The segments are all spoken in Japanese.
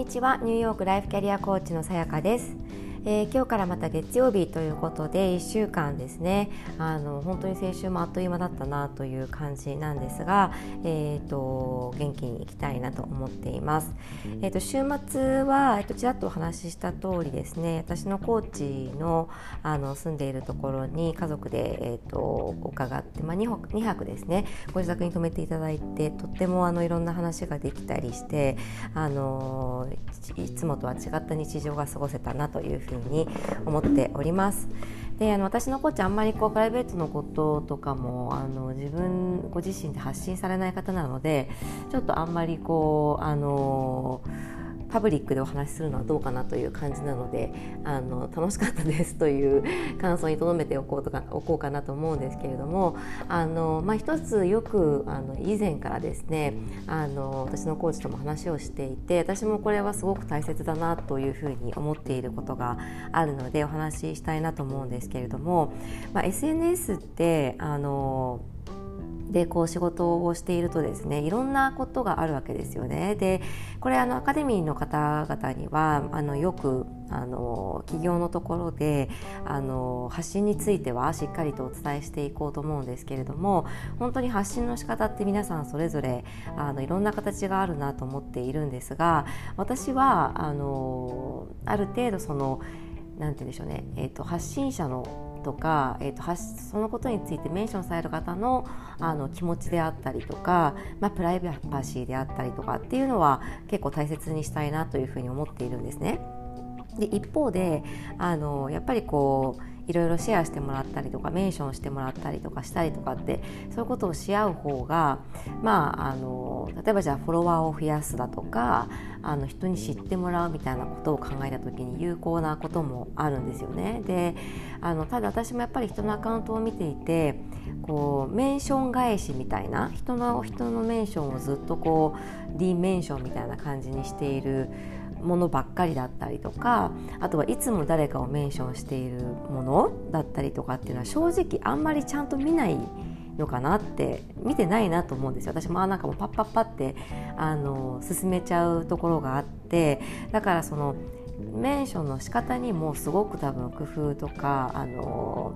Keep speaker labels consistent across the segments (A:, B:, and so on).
A: にちは。ニューヨークライフキャリアコーチのさやかです。えー、今日からまた月曜日ということで1週間ですね。あの本当に先週もあっという間だったなという感じなんですが、えーと、元気にいきたいなと思っています、えーと、週末は、えーと、ちらっとお話しした通りですね私のコーチのあの住んでいるところに家族で、えー、と伺って、まあ、2, 泊2泊ですねご自宅に泊めていただいてとってもあのいろんな話ができたりしてあのいつもとは違った日常が過ごせたなというふうにふうに思っております。であの私のコーチあんまりこうプライベートのこととかもあの自分ご自身で発信されない方なのでちょっとあんまりこうあのパブリックでお話しするのはどうかなという感じなのであの楽しかったですという 感想に留めておこうとかおこうかなと思うんですけれどもあの、まあ、一つよくあの以前からですねあの私のコーチとも話をしていて私もこれはすごく大切だなというふうに思っていることがあるのでお話ししたいなと思うんですけれども、まあ、SNS ってあのでこう仕事をしているとですねいろんなことがあるわけですよね。でこれあのアカデミーの方々にはあのよくあの企業のところであの発信についてはしっかりとお伝えしていこうと思うんですけれども本当に発信の仕方って皆さんそれぞれあのいろんな形があるなと思っているんですが私はあのある程度その何て言うんでしょうね、えーと発信者のとか、えーと、そのことについてメンションされる方のあの気持ちであったりとか、まあ、プライバシーであったりとかっていうのは結構大切にしたいなというふうに思っているんですね。で一方であのやっぱりこういろいろシェアしてもらったりとかメンションしてもらったりとかしたりとかってそういうことをし合う方がまああの例えばじゃあフォロワーを増やすだとかあの人に知ってもらうみたいなことを考えた時に有効なこともあるんですよね。であのただ私もやっぱり人のアカウントを見ていてこうメンション返しみたいな人の人のメンションをずっとこうリメンションみたいな感じにしているものばっかりだったりとかあとはいつも誰かをメンションしているものだったりとかっていうのは正直あんまりちゃんと見ないのかなって見てないなと思うんですよ。私もなんかもうパッパッパってあの進めちゃうところがあってだからそのメンションの仕方にもすごく多分工夫とかあの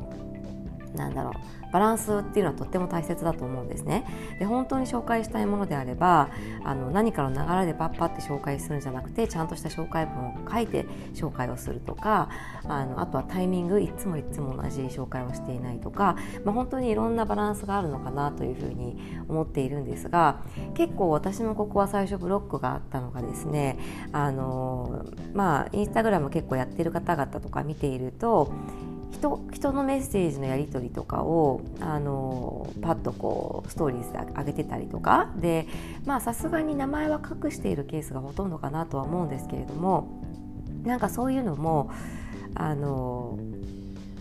A: なんだろうバランスっていうのはとっても大切だと思うんですね。で本当に紹介したいものであればあの何かの流れでパッパって紹介するんじゃなくてちゃんとした紹介文を書いて紹介をするとかあのあとはタイミングいつもいつも同じ紹介をしていないとか、まあ、本当にいろんなバランスがあるのかなというふうに思っているんですが結構私もここは最初ブロックがあったのがですねあのまあインスタグラム結構やってる方々とか見ていると人人のメッセージのやり取りとかをあのパッとこうストーリーズで上げてたりとか。でまあさすがに名前は隠しているケースがほとんどかなとは思うんですけれどもなんかそういうのもあの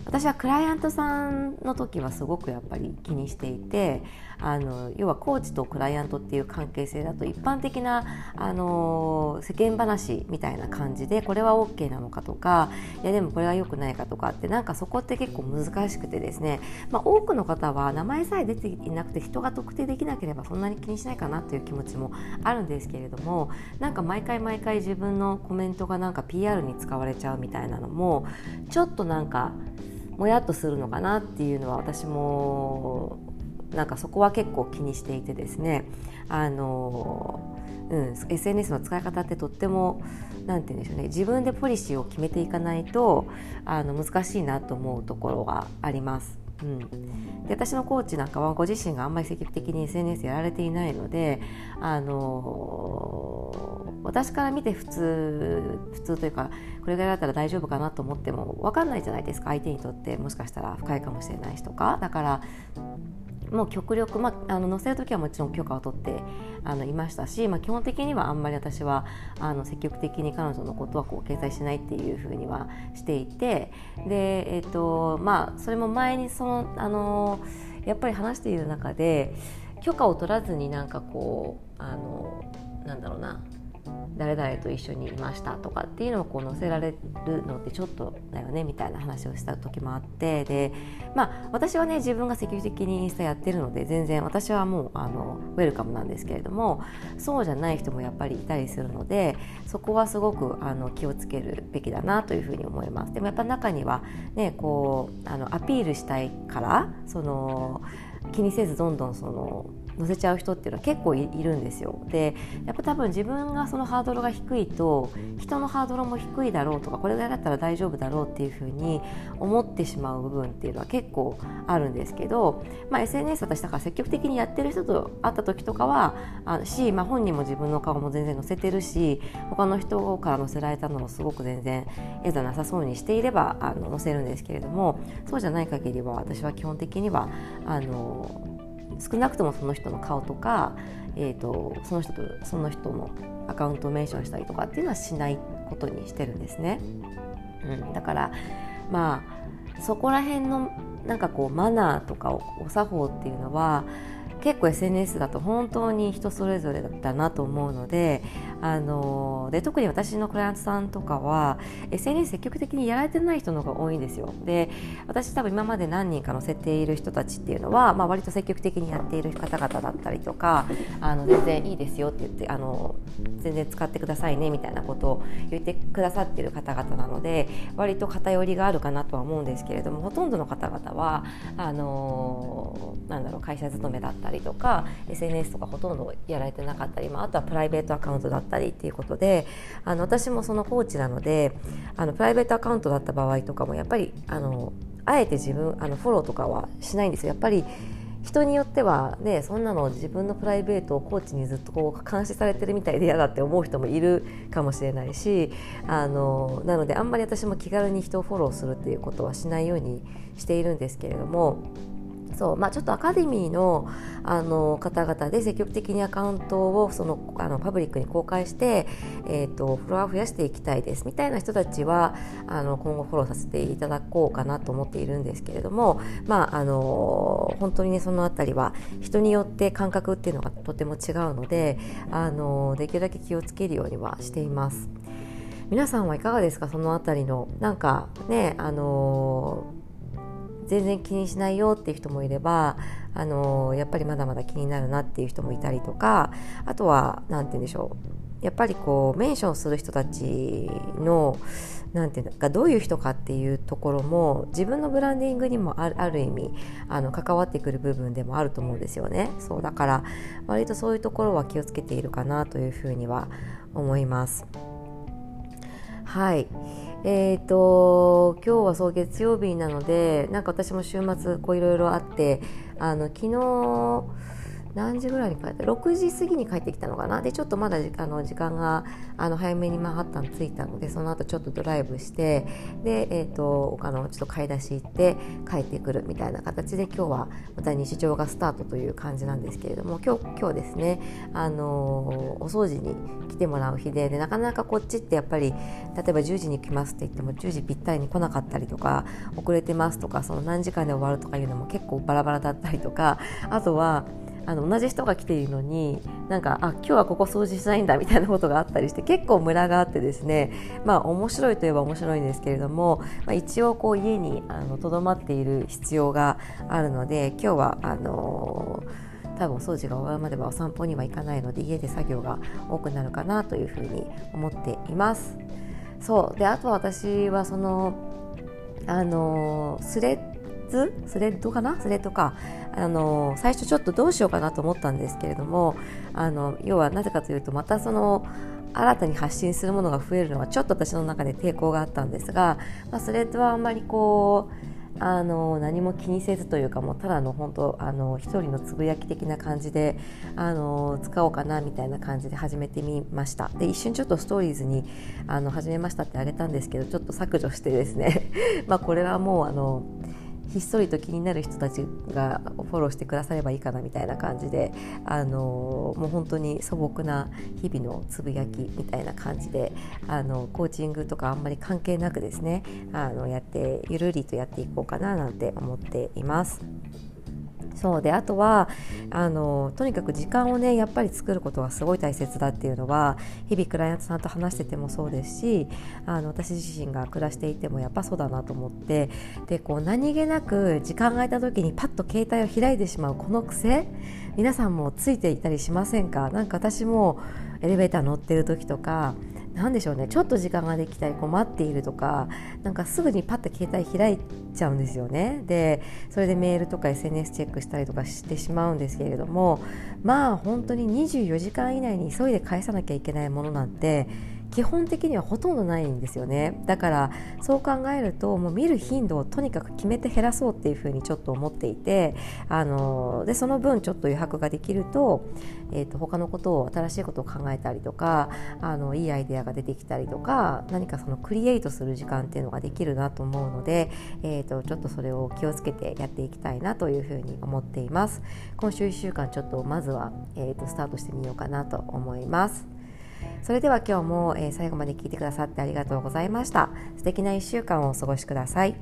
A: 私はクライアントさんの時はすごくやっぱり気にしていてあの要はコーチとクライアントっていう関係性だと一般的なあの世間話みたいな感じでこれは OK なのかとかいやでもこれは良くないかとかってなんかそこって結構難しくてですね、まあ、多くの方は名前さえ出ていなくて人が特定できなければそんなに気にしないかなという気持ちもあるんですけれどもなんか毎回毎回自分のコメントがなんか PR に使われちゃうみたいなのもちょっとなんかもやっとするのかなっていうのは私もなんかそこは結構気にしていてですね。あの、うん、SNS の使い方ってとっても何て言うんでしょうね。自分でポリシーを決めていかないとあの難しいなと思うところがあります。うん、で私のコーチなんかはご自身があんまり積極的に SNS やられていないのであの私から見て普通普通というかこれぐらいだったら大丈夫かなと思っても分かんないじゃないですか。相手にとってもしかしたら深いかもしれないしとか。だからもう極力、まあ、あの載せる時はもちろん許可を取ってあのいましたし、まあ、基本的にはあんまり私はあの積極的に彼女のことはこう掲載しないっていうふうにはしていてで、えーとまあ、それも前にそのあのやっぱり話している中で許可を取らずになんかこうあのなんだろうな。誰々と一緒にいましたとかっていうのをこう載せられるのってちょっとだよねみたいな話をした時もあってでまあ私はね自分が積極的にインスタやってるので全然私はもうあのウェルカムなんですけれどもそうじゃない人もやっぱりいたりするのでそこはすごくあの気をつけるべきだなというふうに思います。でもやっぱ中にはねこうあのアピールしたいからその気にせずどんどんその乗せちゃう人っていうのは結構いるんですよ。でやっぱ多分自分がそのハードルが低いと人のハードルも低いだろうとかこれぐらいだったら大丈夫だろうっていうふうに思ってしまう部分っていうのは結構あるんですけど、まあ、SNS 私だから積極的にやってる人と会った時とかはあのし、まあ、本人も自分の顔も全然載せてるし他の人から載せられたのをすごく全然絵じゃなさそうにしていればあの載せるんですけれどもそうじゃない限りは私は基本的にはあの少なくともその人の顔とか、えーと、その人とその人のアカウントをメンションしたりとかっていうのはしないことにしてるんですね。うん、だからまあそこら辺のなんかこうマナーとかお作法っていうのは結構 SNS だと本当に人それぞれだなと思うのであので特に私のクライアントさんとかは SNS 積極的にやられてない人の方が多いんですよ。で私多分今まで何人か載せている人たちっていうのは、まあ、割と積極的にやっている方々だったりとかあの全然いいですよって言ってあの全然使ってくださいねみたいなことを言ってくださってる方々なので割と偏りがあるかなとは思うんですけれどもほとんどの方々はあのなんだろう会社勤めだったりりとか SNS とかほとんどやられてなかったり、まあ、あとはプライベートアカウントだったりっていうことであの私もそのコーチなのであのプライベートアカウントだった場合とかもやっぱりあのあえて自分あのフォローとかはしないんですよやっぱり人によってはねそんなの自分のプライベートをコーチにずっとこう監視されてるみたいで嫌だって思う人もいるかもしれないしあのなのであんまり私も気軽に人をフォローするっていうことはしないようにしているんですけれども。そうまあ、ちょっとアカデミーのあの方々で積極的にアカウントをそのあのパブリックに公開して、えーと、フォロワー増やしていきたいですみたいな人たちはあの今後フォローさせていただこうかなと思っているんですけれども、まあ、あの本当にねその辺りは人によって感覚っていうのがとても違うのであのできるだけ気をつけるようにはしています。皆さんはいかがですか？その辺りのなんかねあの全然気にしないよっていう人もいればあのやっぱりまだまだ気になるなっていう人もいたりとかあとは何て言うんでしょうやっぱりこうメンションする人たちのなんていうかどういう人かっていうところも自分のブランディングにもあるある意味あの関わってくる部分でもあると思うんですよね。そうだから割とそういうところは気をつけているかなというふうには思います。はい。えーと、今日はそう月曜日なのでなんか私も週末こういろいろあってあの昨日何時ぐらいに帰って6時過ぎに帰ってきたのかな？でちょっとまだあの時間があの早めにマンハッタン着いたのでその後ちょっとドライブしてで、えーと、あのちょっと買い出し行って帰ってくるみたいな形で今日はまた日常がスタートという感じなんですけれども今日今日ですねあのお掃除に来てもらう日ででなかなかこっちってやっぱり例えば10時に来ますって言っても10時ぴったりに来なかったりとか遅れてますとかその何時間で終わるとかいうのも結構バラバラだったりとかあとはあの同じ人が来ているのになんかあ今日はここ掃除しないんだみたいなことがあったりして結構ムラがあってですねまあ面白いといえば面白いんですけれども、まあ、一応こう家にとどまっている必要があるので今日はあのー、多分お掃除が終わるまではお散歩には行かないので家で作業が多くなるかなというふうに思っています。そうであとは私はそのあのスレッス？レッドかな？スレッドか。あの最初ちょっとどうしようかなと思ったんですけれどもあの要はなぜかというとまたその新たに発信するものが増えるのはちょっと私の中で抵抗があったんですが、まあ、スレッドはあんまりこうあの何も気にせずというかもうただの本当あの一人のつぶやき的な感じであの使おうかなみたいな感じで始めてみました。で一瞬ちょっとストーリーズにあの始めましたってあげたんですけどちょっと削除してですね。まあこれはもうあのひっそりと気になる人たちがフォローしてくださればいいかなみたいな感じで、あのもう本当に素朴な日々のつぶやきみたいな感じであのコーチングとかあんまり関係なくですねあのやってゆるりとやっていこうかななんて思っています。そうであとはあのとにかく時間をねやっぱり作ることがすごい大切だっていうのは日々クライアントさんと話しててもそうですしあの私自身が暮らしていてもやっぱそうだなと思ってでこう何気なく時間が空いた時にパッと携帯を開いてしまうこの癖皆さんもついていたりしませんか？なか私もエレベーター乗ってる時とか何でしょうね。ちょっと時間ができたり困っているとかなんかすぐにパッと携帯開いちゃうんですよね。でそれでメールとか SNS チェックしたりとかしてしまうんですけれどもまあ本当に24時間以内に急いで返さなきゃいけないものなんて基本的にはほとんどないんですよね。だからそう考えるともう見る頻度をとにかく決めて減らそうっていうふうにちょっと思っていてあのでその分ちょっと余白ができると,、えーと、他のことを新しいことを考えたりとかあのいいアイデアが出てきたりとか何かそのクリエイトする時間っていうのができるなと思うので、えーと、ちょっとそれを気をつけてやっていきたいなというふうに思っています。今週1週間ちょっとまずは、えーとスタートしてみようかなと思います。それでは今日も、え最後まで聞いてくださってありがとうございました。素敵な1週間をお過ごしください。